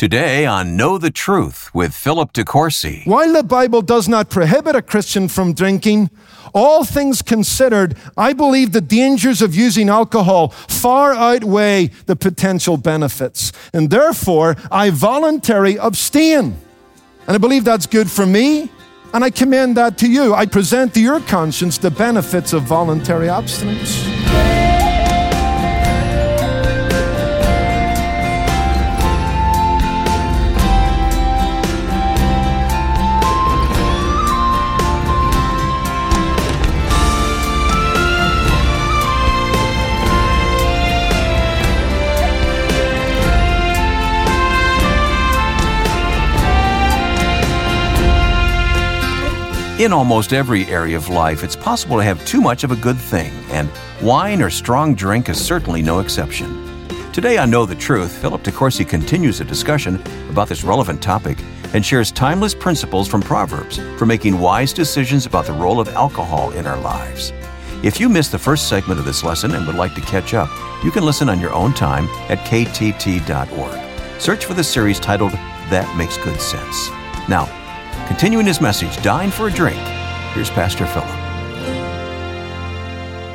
Today on Know the Truth with Philip De Courcy. While the Bible does not prohibit a Christian from drinking, all things considered, I believe the dangers of using alcohol far outweigh the potential benefits. And therefore, I voluntarily abstain. And I believe that's good for me, and I commend that to you. I present to your conscience the benefits of voluntary abstinence. In almost every area of life, it's possible to have too much of a good thing, and wine or strong drink is certainly no exception. Today on Know the Truth, Philip De Courcy continues a discussion about this relevant topic and shares timeless principles from Proverbs for making wise decisions about the role of alcohol in our lives. If you missed the first segment of this lesson and would like to catch up, you can listen on your own time at ktt.org. Search for the series titled That Makes Good Sense. Now, Continuing his message, Dying for a Drink, here's Pastor Philip.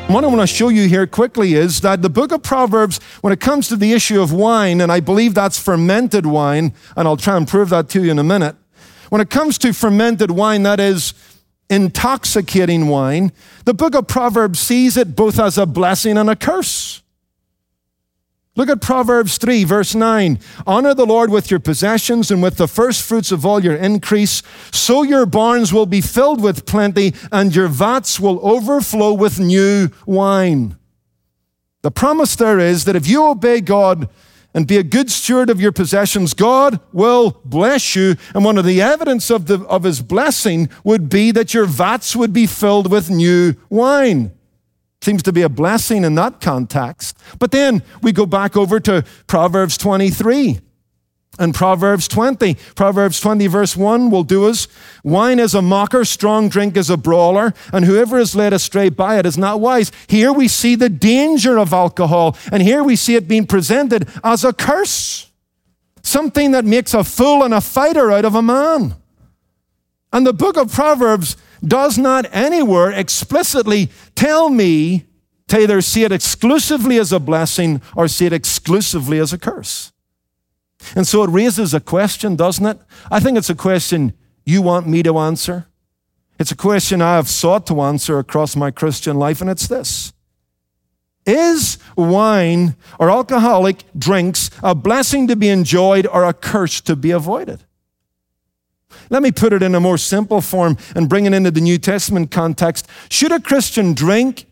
What I want to show you here quickly is that the book of Proverbs, when it comes to the issue of wine, and I believe that's fermented wine, and I'll try and prove that to you in a minute. When it comes to fermented wine, that is intoxicating wine, the book of Proverbs sees it both as a blessing and a curse. Look at Proverbs 3, verse 9. Honor the Lord with your possessions and with the first fruits of all your increase. So your barns will be filled with plenty and your vats will overflow with new wine. The promise there is that if you obey God and be a good steward of your possessions, God will bless you. And one of the evidence of, the, of his blessing would be that your vats would be filled with new wine. Seems to be a blessing in that context. But then we go back over to Proverbs 23 and Proverbs 20. Proverbs 20, verse 1 will do us. Wine is a mocker, strong drink is a brawler, and whoever is led astray by it is not wise. Here we see the danger of alcohol, and here we see it being presented as a curse, something that makes a fool and a fighter out of a man. And the book of Proverbs does not anywhere explicitly tell me to either see it exclusively as a blessing or see it exclusively as a curse. And so it raises a question, doesn't it? I think it's a question you want me to answer. It's a question I have sought to answer across my Christian life, and it's this Is wine or alcoholic drinks a blessing to be enjoyed or a curse to be avoided? Let me put it in a more simple form and bring it into the New Testament context. Should a Christian drink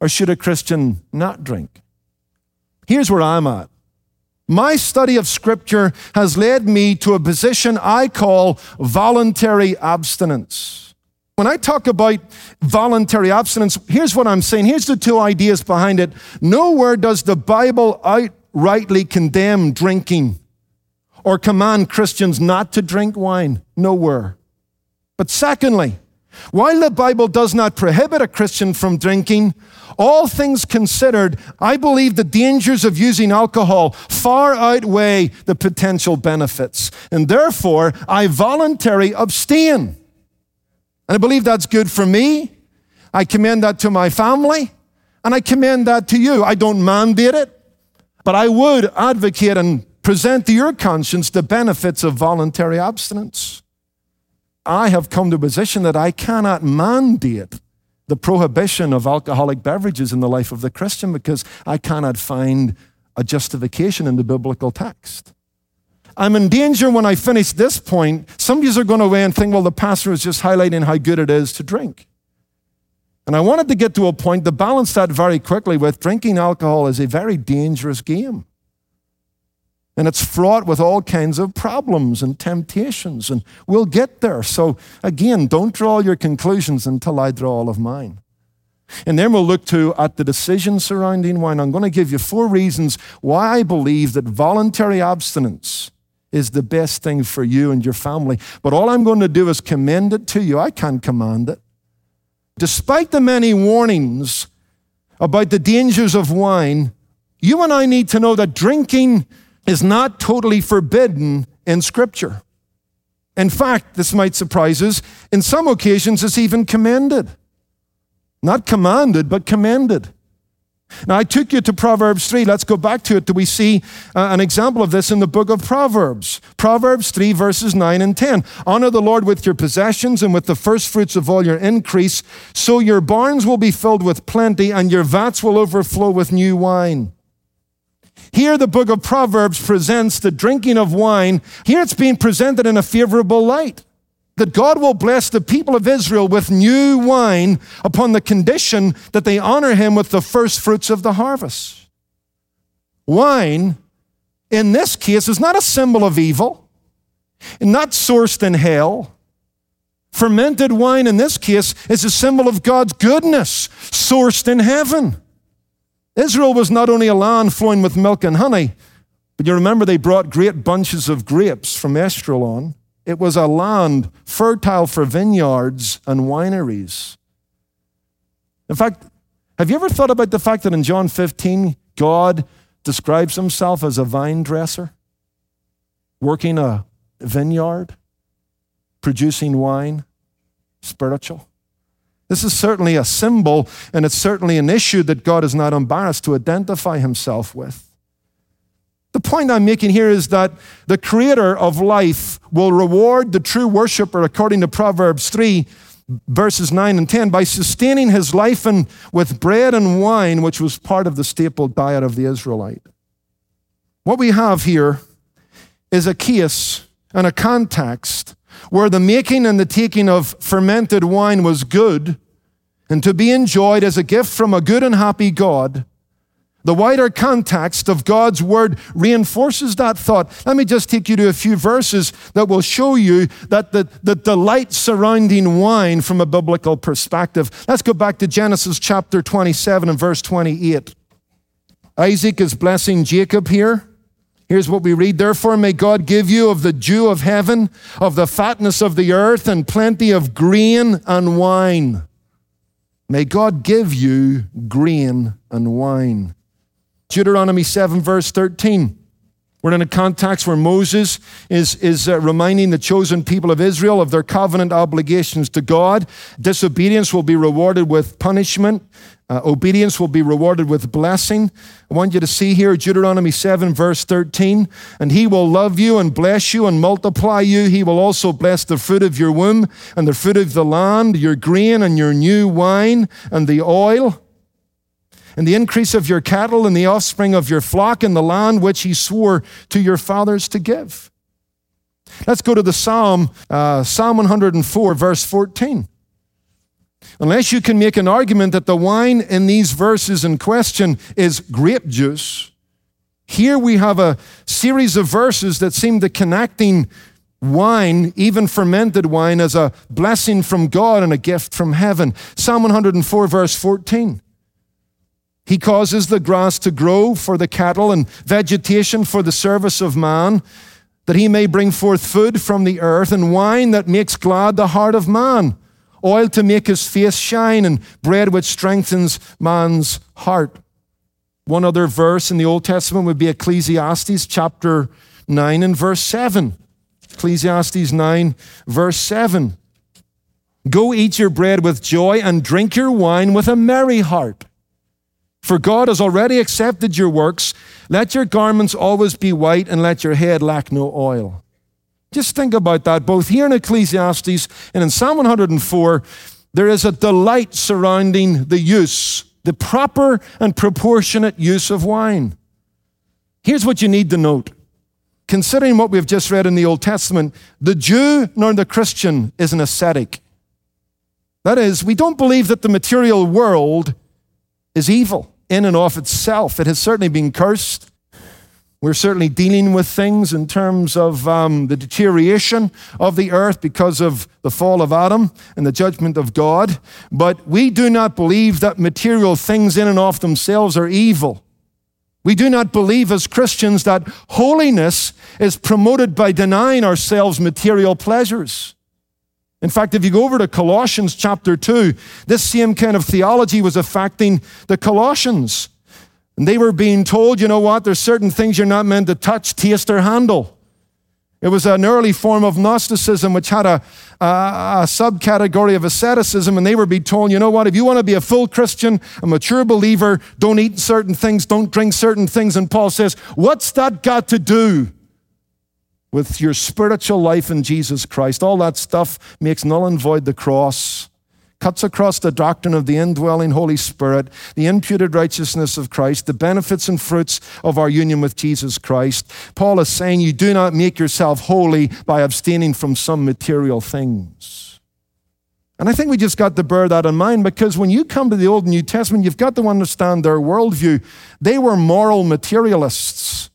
or should a Christian not drink? Here's where I'm at. My study of Scripture has led me to a position I call voluntary abstinence. When I talk about voluntary abstinence, here's what I'm saying. Here's the two ideas behind it. Nowhere does the Bible outrightly condemn drinking or command Christians not to drink wine. Nowhere. But secondly, while the Bible does not prohibit a Christian from drinking, all things considered, I believe the dangers of using alcohol far outweigh the potential benefits. And therefore, I voluntarily abstain. And I believe that's good for me. I commend that to my family. And I commend that to you. I don't mandate it, but I would advocate and present to your conscience the benefits of voluntary abstinence. I have come to a position that I cannot mandate the prohibition of alcoholic beverages in the life of the Christian because I cannot find a justification in the biblical text. I'm in danger when I finish this point. Some of you are going away and think, well, the pastor is just highlighting how good it is to drink. And I wanted to get to a point to balance that very quickly with drinking alcohol is a very dangerous game. And it's fraught with all kinds of problems and temptations, and we'll get there. So, again, don't draw your conclusions until I draw all of mine. And then we'll look to at the decision surrounding wine. I'm going to give you four reasons why I believe that voluntary abstinence is the best thing for you and your family. But all I'm going to do is commend it to you. I can't command it. Despite the many warnings about the dangers of wine, you and I need to know that drinking is not totally forbidden in Scripture. In fact, this might surprise us, in some occasions it's even commended. Not commanded, but commended. Now, I took you to Proverbs 3. Let's go back to it. Do we see uh, an example of this in the book of Proverbs? Proverbs 3, verses 9 and 10. Honor the Lord with your possessions and with the first fruits of all your increase, so your barns will be filled with plenty and your vats will overflow with new wine. Here, the book of Proverbs presents the drinking of wine. Here, it's being presented in a favorable light that God will bless the people of Israel with new wine upon the condition that they honor him with the first fruits of the harvest. Wine, in this case, is not a symbol of evil, not sourced in hell. Fermented wine, in this case, is a symbol of God's goodness, sourced in heaven. Israel was not only a land flowing with milk and honey, but you remember they brought great bunches of grapes from Esdraelon. It was a land fertile for vineyards and wineries. In fact, have you ever thought about the fact that in John 15, God describes himself as a vine dresser, working a vineyard, producing wine, spiritual? This is certainly a symbol, and it's certainly an issue that God is not embarrassed to identify himself with. The point I'm making here is that the creator of life will reward the true worshiper, according to Proverbs 3, verses 9 and 10, by sustaining his life and with bread and wine, which was part of the staple diet of the Israelite. What we have here is a case and a context where the making and the taking of fermented wine was good and to be enjoyed as a gift from a good and happy God, the wider context of God's word reinforces that thought. Let me just take you to a few verses that will show you that the, the delight surrounding wine from a biblical perspective. Let's go back to Genesis chapter 27 and verse 28. Isaac is blessing Jacob here. Here's what we read Therefore, may God give you of the dew of heaven, of the fatness of the earth, and plenty of grain and wine. May God give you grain and wine. Deuteronomy 7, verse 13. We're in a context where Moses is, is uh, reminding the chosen people of Israel of their covenant obligations to God. Disobedience will be rewarded with punishment. Uh, obedience will be rewarded with blessing. I want you to see here Deuteronomy 7, verse 13. And he will love you and bless you and multiply you. He will also bless the fruit of your womb and the fruit of the land, your grain and your new wine and the oil and the increase of your cattle and the offspring of your flock in the land which he swore to your fathers to give. Let's go to the Psalm, uh, Psalm 104, verse 14. Unless you can make an argument that the wine in these verses in question is grape juice, here we have a series of verses that seem to connecting wine, even fermented wine, as a blessing from God and a gift from heaven. Psalm 104, verse 14. He causes the grass to grow for the cattle and vegetation for the service of man, that he may bring forth food from the earth and wine that makes glad the heart of man oil to make his face shine, and bread which strengthens man's heart. One other verse in the Old Testament would be Ecclesiastes chapter 9 and verse 7. Ecclesiastes 9, verse 7. Go eat your bread with joy and drink your wine with a merry heart. For God has already accepted your works. Let your garments always be white and let your head lack no oil. Just think about that. Both here in Ecclesiastes and in Psalm 104, there is a delight surrounding the use, the proper and proportionate use of wine. Here's what you need to note. Considering what we've just read in the Old Testament, the Jew nor the Christian is an ascetic. That is, we don't believe that the material world is evil in and of itself. It has certainly been cursed. We're certainly dealing with things in terms of um, the deterioration of the earth because of the fall of Adam and the judgment of God. But we do not believe that material things in and of themselves are evil. We do not believe as Christians that holiness is promoted by denying ourselves material pleasures. In fact, if you go over to Colossians chapter 2, this same kind of theology was affecting the Colossians. And they were being told, you know what, there's certain things you're not meant to touch, taste, or handle. It was an early form of Gnosticism, which had a, a, a, subcategory of asceticism, and they were being told, you know what, if you want to be a full Christian, a mature believer, don't eat certain things, don't drink certain things. And Paul says, what's that got to do with your spiritual life in Jesus Christ? All that stuff makes null and void the cross cuts across the doctrine of the indwelling Holy Spirit, the imputed righteousness of Christ, the benefits and fruits of our union with Jesus Christ. Paul is saying you do not make yourself holy by abstaining from some material things. And I think we just got to bear that in mind because when you come to the Old and New Testament, you've got to understand their worldview. They were moral materialists.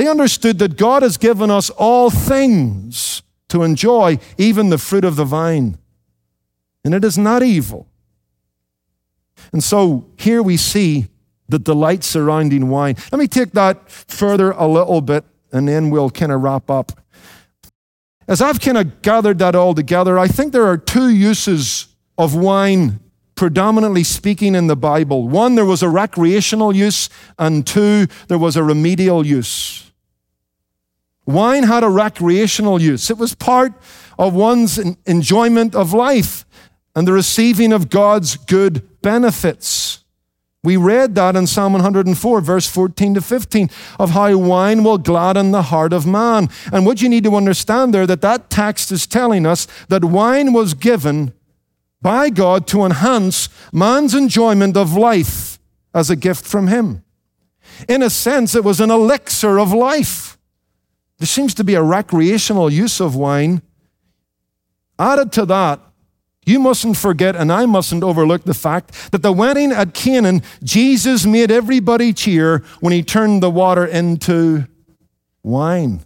They understood that God has given us all things to enjoy, even the fruit of the vine and it is not evil. And so here we see the delight surrounding wine. Let me take that further a little bit, and then we'll kind of wrap up. As I've kind of gathered that all together, I think there are two uses of wine, predominantly speaking, in the Bible. One, there was a recreational use, and two, there was a remedial use. Wine had a recreational use, it was part of one's enjoyment of life and the receiving of God's good benefits. We read that in Psalm 104, verse 14 to 15, of how wine will gladden the heart of man. And what you need to understand there, that that text is telling us that wine was given by God to enhance man's enjoyment of life as a gift from Him. In a sense, it was an elixir of life. There seems to be a recreational use of wine. Added to that, you mustn't forget, and I mustn't overlook the fact that the wedding at Canaan, Jesus made everybody cheer when he turned the water into wine,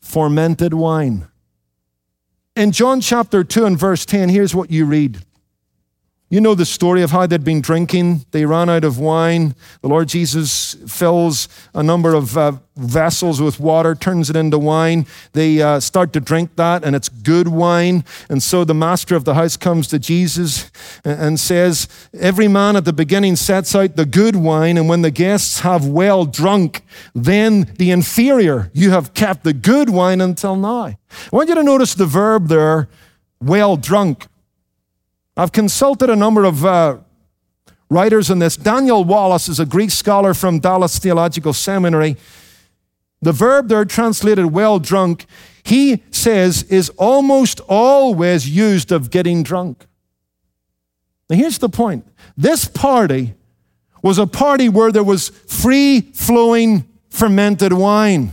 fermented wine. In John chapter 2 and verse 10, here's what you read. You know the story of how they'd been drinking. They ran out of wine. The Lord Jesus fills a number of uh, vessels with water, turns it into wine. They uh, start to drink that, and it's good wine. And so the master of the house comes to Jesus and says, Every man at the beginning sets out the good wine, and when the guests have well drunk, then the inferior. You have kept the good wine until now. I want you to notice the verb there, well drunk. I've consulted a number of uh, writers on this. Daniel Wallace is a Greek scholar from Dallas Theological Seminary. The verb there, translated well drunk, he says is almost always used of getting drunk. Now, here's the point this party was a party where there was free flowing fermented wine.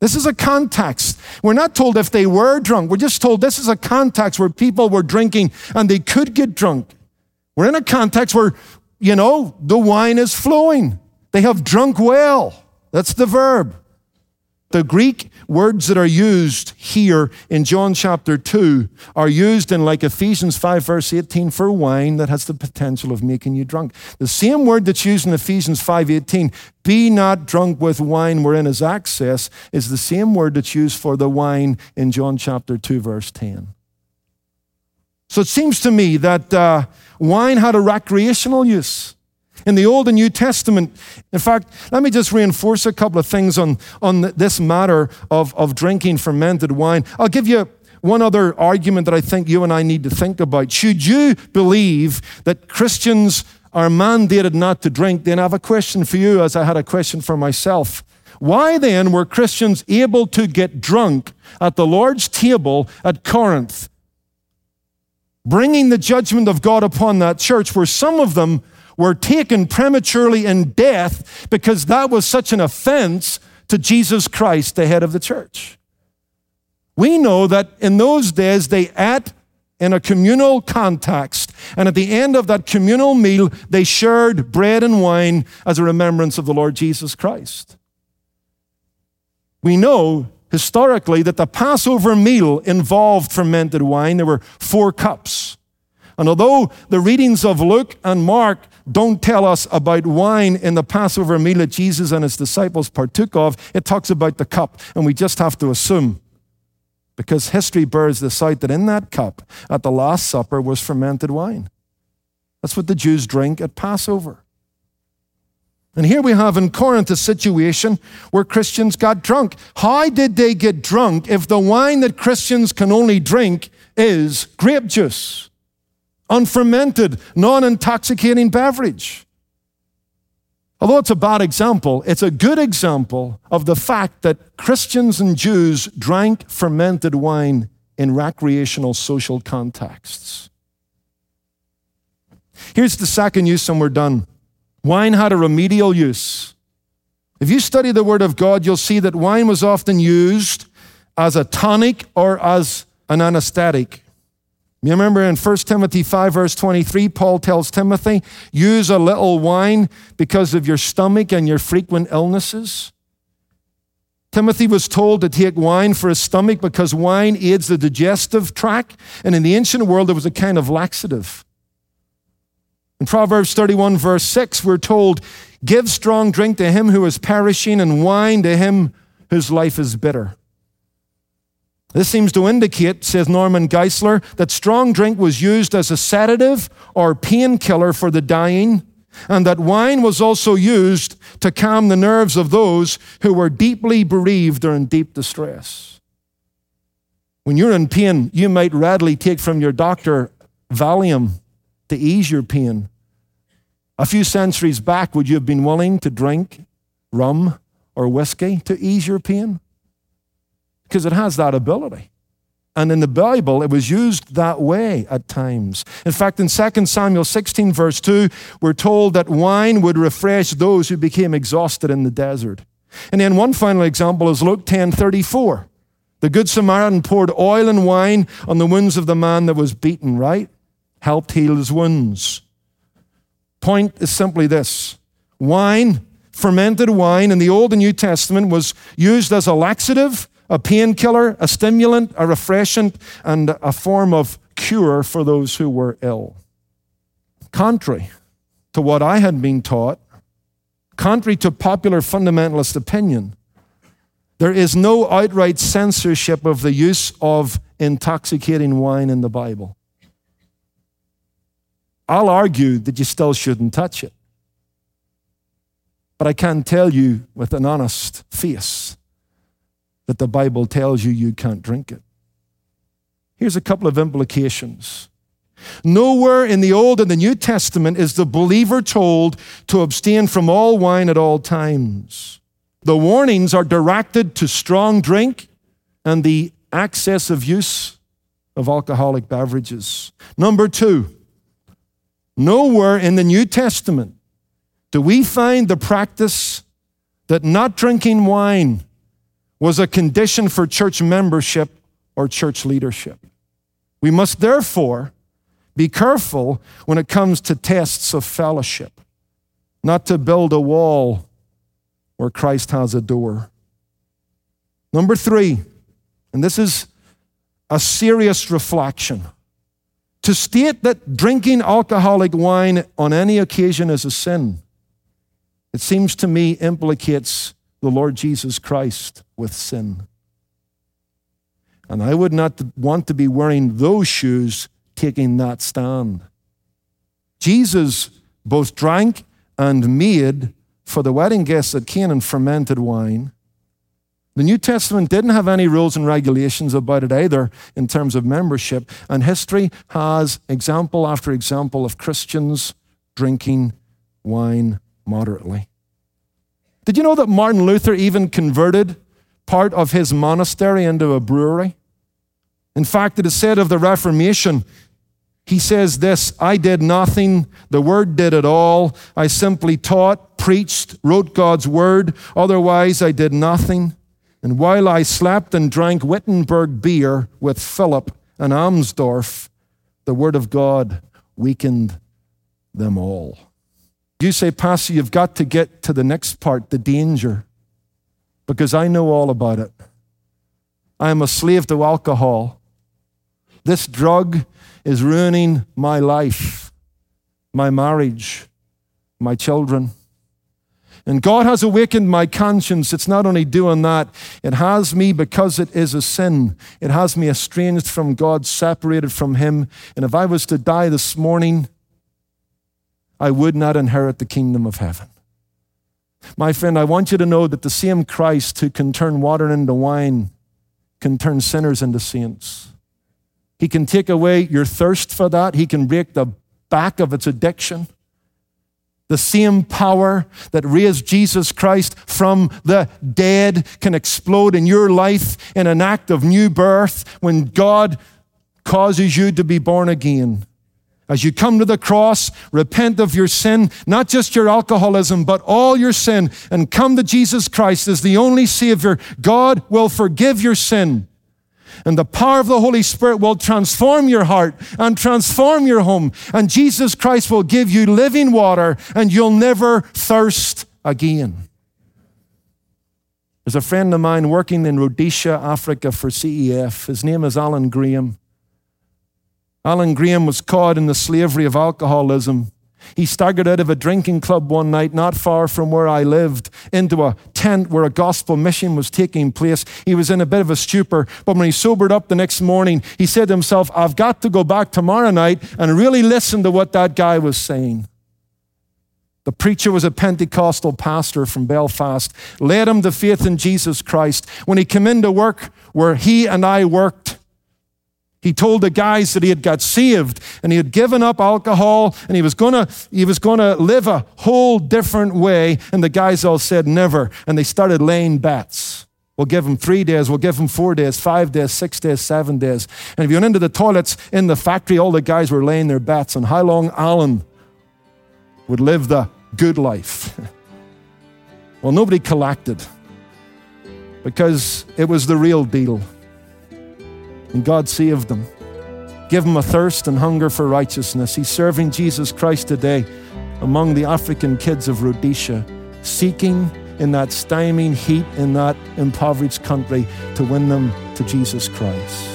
This is a context. We're not told if they were drunk. We're just told this is a context where people were drinking and they could get drunk. We're in a context where, you know, the wine is flowing. They have drunk well. That's the verb. The Greek words that are used here in John chapter 2 are used in like Ephesians 5 verse 18 for wine that has the potential of making you drunk. The same word that's used in Ephesians 5:18, be not drunk with wine wherein is excess, is the same word that's used for the wine in John chapter 2 verse 10. So it seems to me that uh, wine had a recreational use in the Old and New Testament. In fact, let me just reinforce a couple of things on, on this matter of, of drinking fermented wine. I'll give you one other argument that I think you and I need to think about. Should you believe that Christians are mandated not to drink, then I have a question for you, as I had a question for myself. Why then were Christians able to get drunk at the Lord's table at Corinth, bringing the judgment of God upon that church, where some of them were taken prematurely in death because that was such an offense to Jesus Christ, the head of the church. We know that in those days they ate in a communal context, and at the end of that communal meal, they shared bread and wine as a remembrance of the Lord Jesus Christ. We know historically that the Passover meal involved fermented wine. There were four cups. And although the readings of Luke and Mark don't tell us about wine in the Passover meal that Jesus and his disciples partook of. It talks about the cup, and we just have to assume. Because history bears this out that in that cup at the Last Supper was fermented wine. That's what the Jews drink at Passover. And here we have in Corinth a situation where Christians got drunk. How did they get drunk if the wine that Christians can only drink is grape juice, unfermented, non intoxicating beverage? Although it's a bad example, it's a good example of the fact that Christians and Jews drank fermented wine in recreational social contexts. Here's the second use, and we're done. Wine had a remedial use. If you study the Word of God, you'll see that wine was often used as a tonic or as an anesthetic. You remember in 1 Timothy 5, verse 23, Paul tells Timothy, use a little wine because of your stomach and your frequent illnesses. Timothy was told to take wine for his stomach because wine aids the digestive tract, and in the ancient world, it was a kind of laxative. In Proverbs 31, verse 6, we're told, Give strong drink to him who is perishing, and wine to him whose life is bitter. This seems to indicate, says Norman Geisler, that strong drink was used as a sedative or painkiller for the dying, and that wine was also used to calm the nerves of those who were deeply bereaved or in deep distress. When you're in pain, you might readily take from your doctor Valium to ease your pain. A few centuries back, would you have been willing to drink rum or whiskey to ease your pain? Because it has that ability. And in the Bible, it was used that way at times. In fact, in 2 Samuel 16, verse 2, we're told that wine would refresh those who became exhausted in the desert. And then one final example is Luke 10 34. The Good Samaritan poured oil and wine on the wounds of the man that was beaten, right? helped heal his wounds. Point is simply this wine, fermented wine in the Old and New Testament was used as a laxative, a painkiller, a stimulant, a refreshant, and a form of cure for those who were ill. Contrary to what I had been taught, contrary to popular fundamentalist opinion, there is no outright censorship of the use of intoxicating wine in the Bible. I'll argue that you still shouldn't touch it. But I can tell you with an honest face that the Bible tells you you can't drink it. Here's a couple of implications. Nowhere in the Old and the New Testament is the believer told to abstain from all wine at all times. The warnings are directed to strong drink and the excessive use of alcoholic beverages. Number two, Nowhere in the New Testament do we find the practice that not drinking wine was a condition for church membership or church leadership. We must therefore be careful when it comes to tests of fellowship, not to build a wall where Christ has a door. Number three, and this is a serious reflection. To state that drinking alcoholic wine on any occasion is a sin, it seems to me implicates the Lord Jesus Christ with sin. And I would not want to be wearing those shoes taking that stand. Jesus both drank and made for the wedding guests at Canaan fermented wine. The New Testament didn't have any rules and regulations about it either in terms of membership, and history has example after example of Christians drinking wine moderately. Did you know that Martin Luther even converted part of his monastery into a brewery? In fact, it is said of the Reformation, he says this I did nothing, the Word did it all. I simply taught, preached, wrote God's Word, otherwise, I did nothing. And while I slept and drank Wittenberg beer with Philip and Amsdorf, the word of God weakened them all. You say, Pastor, you've got to get to the next part, the danger, because I know all about it. I am a slave to alcohol. This drug is ruining my life, my marriage, my children. And God has awakened my conscience. It's not only doing that, it has me because it is a sin. It has me estranged from God, separated from Him. And if I was to die this morning, I would not inherit the kingdom of heaven. My friend, I want you to know that the same Christ who can turn water into wine can turn sinners into saints. He can take away your thirst for that. He can break the back of its addiction. The same power that raised Jesus Christ from the dead can explode in your life in an act of new birth when God causes you to be born again. As you come to the cross, repent of your sin, not just your alcoholism, but all your sin, and come to Jesus Christ as the only Savior. God will forgive your sin. And the power of the Holy Spirit will transform your heart and transform your home. And Jesus Christ will give you living water, and you'll never thirst again. There's a friend of mine working in Rhodesia, Africa for CEF. His name is Alan Graham. Alan Graham was caught in the slavery of alcoholism. He staggered out of a drinking club one night not far from where I lived into a tent where a gospel mission was taking place. He was in a bit of a stupor, but when he sobered up the next morning, he said to himself, I've got to go back tomorrow night and really listen to what that guy was saying. The preacher was a Pentecostal pastor from Belfast, led him to faith in Jesus Christ. When he came into work where he and I worked, he told the guys that he had got saved and he had given up alcohol and he was gonna he was gonna live a whole different way. And the guys all said never. And they started laying bets. We'll give him three days, we'll give him four days, five days, six days, seven days. And if you went into the toilets in the factory, all the guys were laying their bets on how long Alan would live the good life. well, nobody collected because it was the real deal. And God saved them. Give them a thirst and hunger for righteousness. He's serving Jesus Christ today among the African kids of Rhodesia, seeking in that styming heat in that impoverished country to win them to Jesus Christ.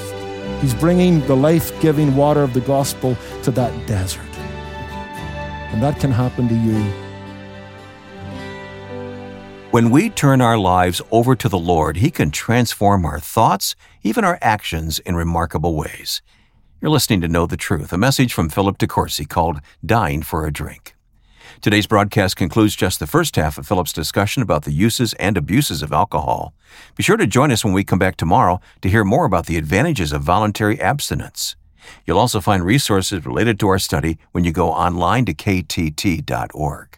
He's bringing the life giving water of the gospel to that desert. And that can happen to you. When we turn our lives over to the Lord, He can transform our thoughts, even our actions, in remarkable ways. You're listening to Know the Truth, a message from Philip De Courcy called Dying for a Drink. Today's broadcast concludes just the first half of Philip's discussion about the uses and abuses of alcohol. Be sure to join us when we come back tomorrow to hear more about the advantages of voluntary abstinence. You'll also find resources related to our study when you go online to ktt.org.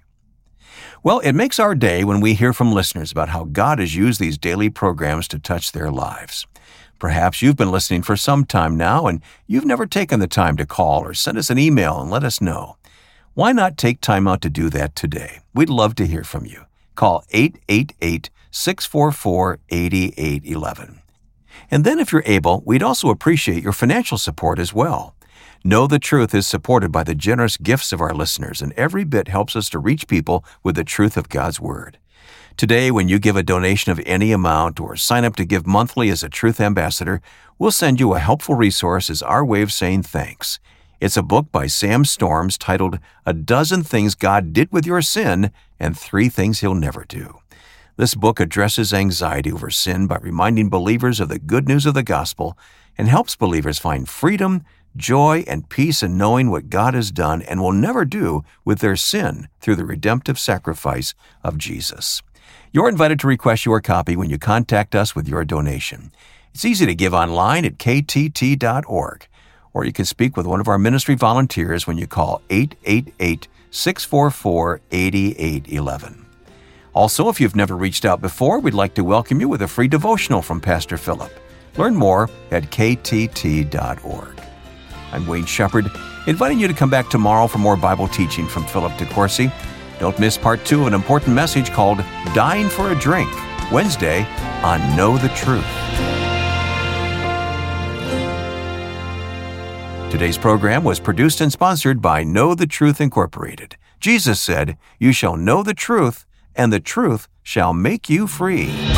Well, it makes our day when we hear from listeners about how God has used these daily programs to touch their lives. Perhaps you've been listening for some time now and you've never taken the time to call or send us an email and let us know. Why not take time out to do that today? We'd love to hear from you. Call 888 644 8811. And then, if you're able, we'd also appreciate your financial support as well. Know the Truth is supported by the generous gifts of our listeners, and every bit helps us to reach people with the truth of God's Word. Today, when you give a donation of any amount or sign up to give monthly as a Truth Ambassador, we'll send you a helpful resource as our way of saying thanks. It's a book by Sam Storms titled A Dozen Things God Did with Your Sin and Three Things He'll Never Do. This book addresses anxiety over sin by reminding believers of the good news of the gospel and helps believers find freedom, joy, and peace in knowing what God has done and will never do with their sin through the redemptive sacrifice of Jesus. You're invited to request your copy when you contact us with your donation. It's easy to give online at ktt.org, or you can speak with one of our ministry volunteers when you call 888 644 8811. Also, if you've never reached out before, we'd like to welcome you with a free devotional from Pastor Philip. Learn more at ktt.org. I'm Wayne Shepherd, inviting you to come back tomorrow for more Bible teaching from Philip De Courcy. Don't miss part two of an important message called Dying for a Drink, Wednesday on Know the Truth. Today's program was produced and sponsored by Know the Truth Incorporated. Jesus said, You shall know the truth, and the truth shall make you free.